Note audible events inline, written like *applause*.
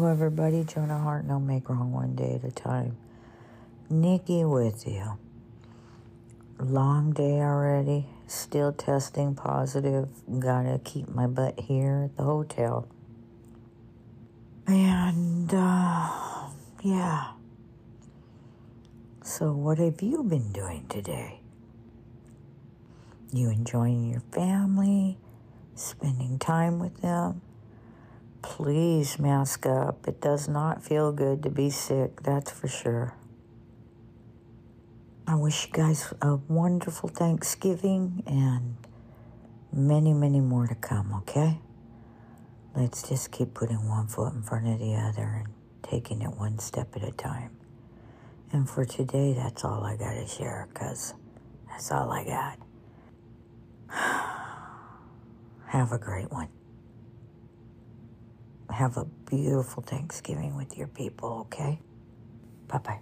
Hello, everybody. Jonah Hart, no make wrong one day at a time. Nikki with you. Long day already. Still testing positive. Gotta keep my butt here at the hotel. And, uh, yeah. So, what have you been doing today? You enjoying your family? Spending time with them? Please mask up. It does not feel good to be sick, that's for sure. I wish you guys a wonderful Thanksgiving and many, many more to come, okay? Let's just keep putting one foot in front of the other and taking it one step at a time. And for today, that's all I got to share because that's all I got. *sighs* Have a great one have a beautiful Thanksgiving with your people, okay? Bye bye.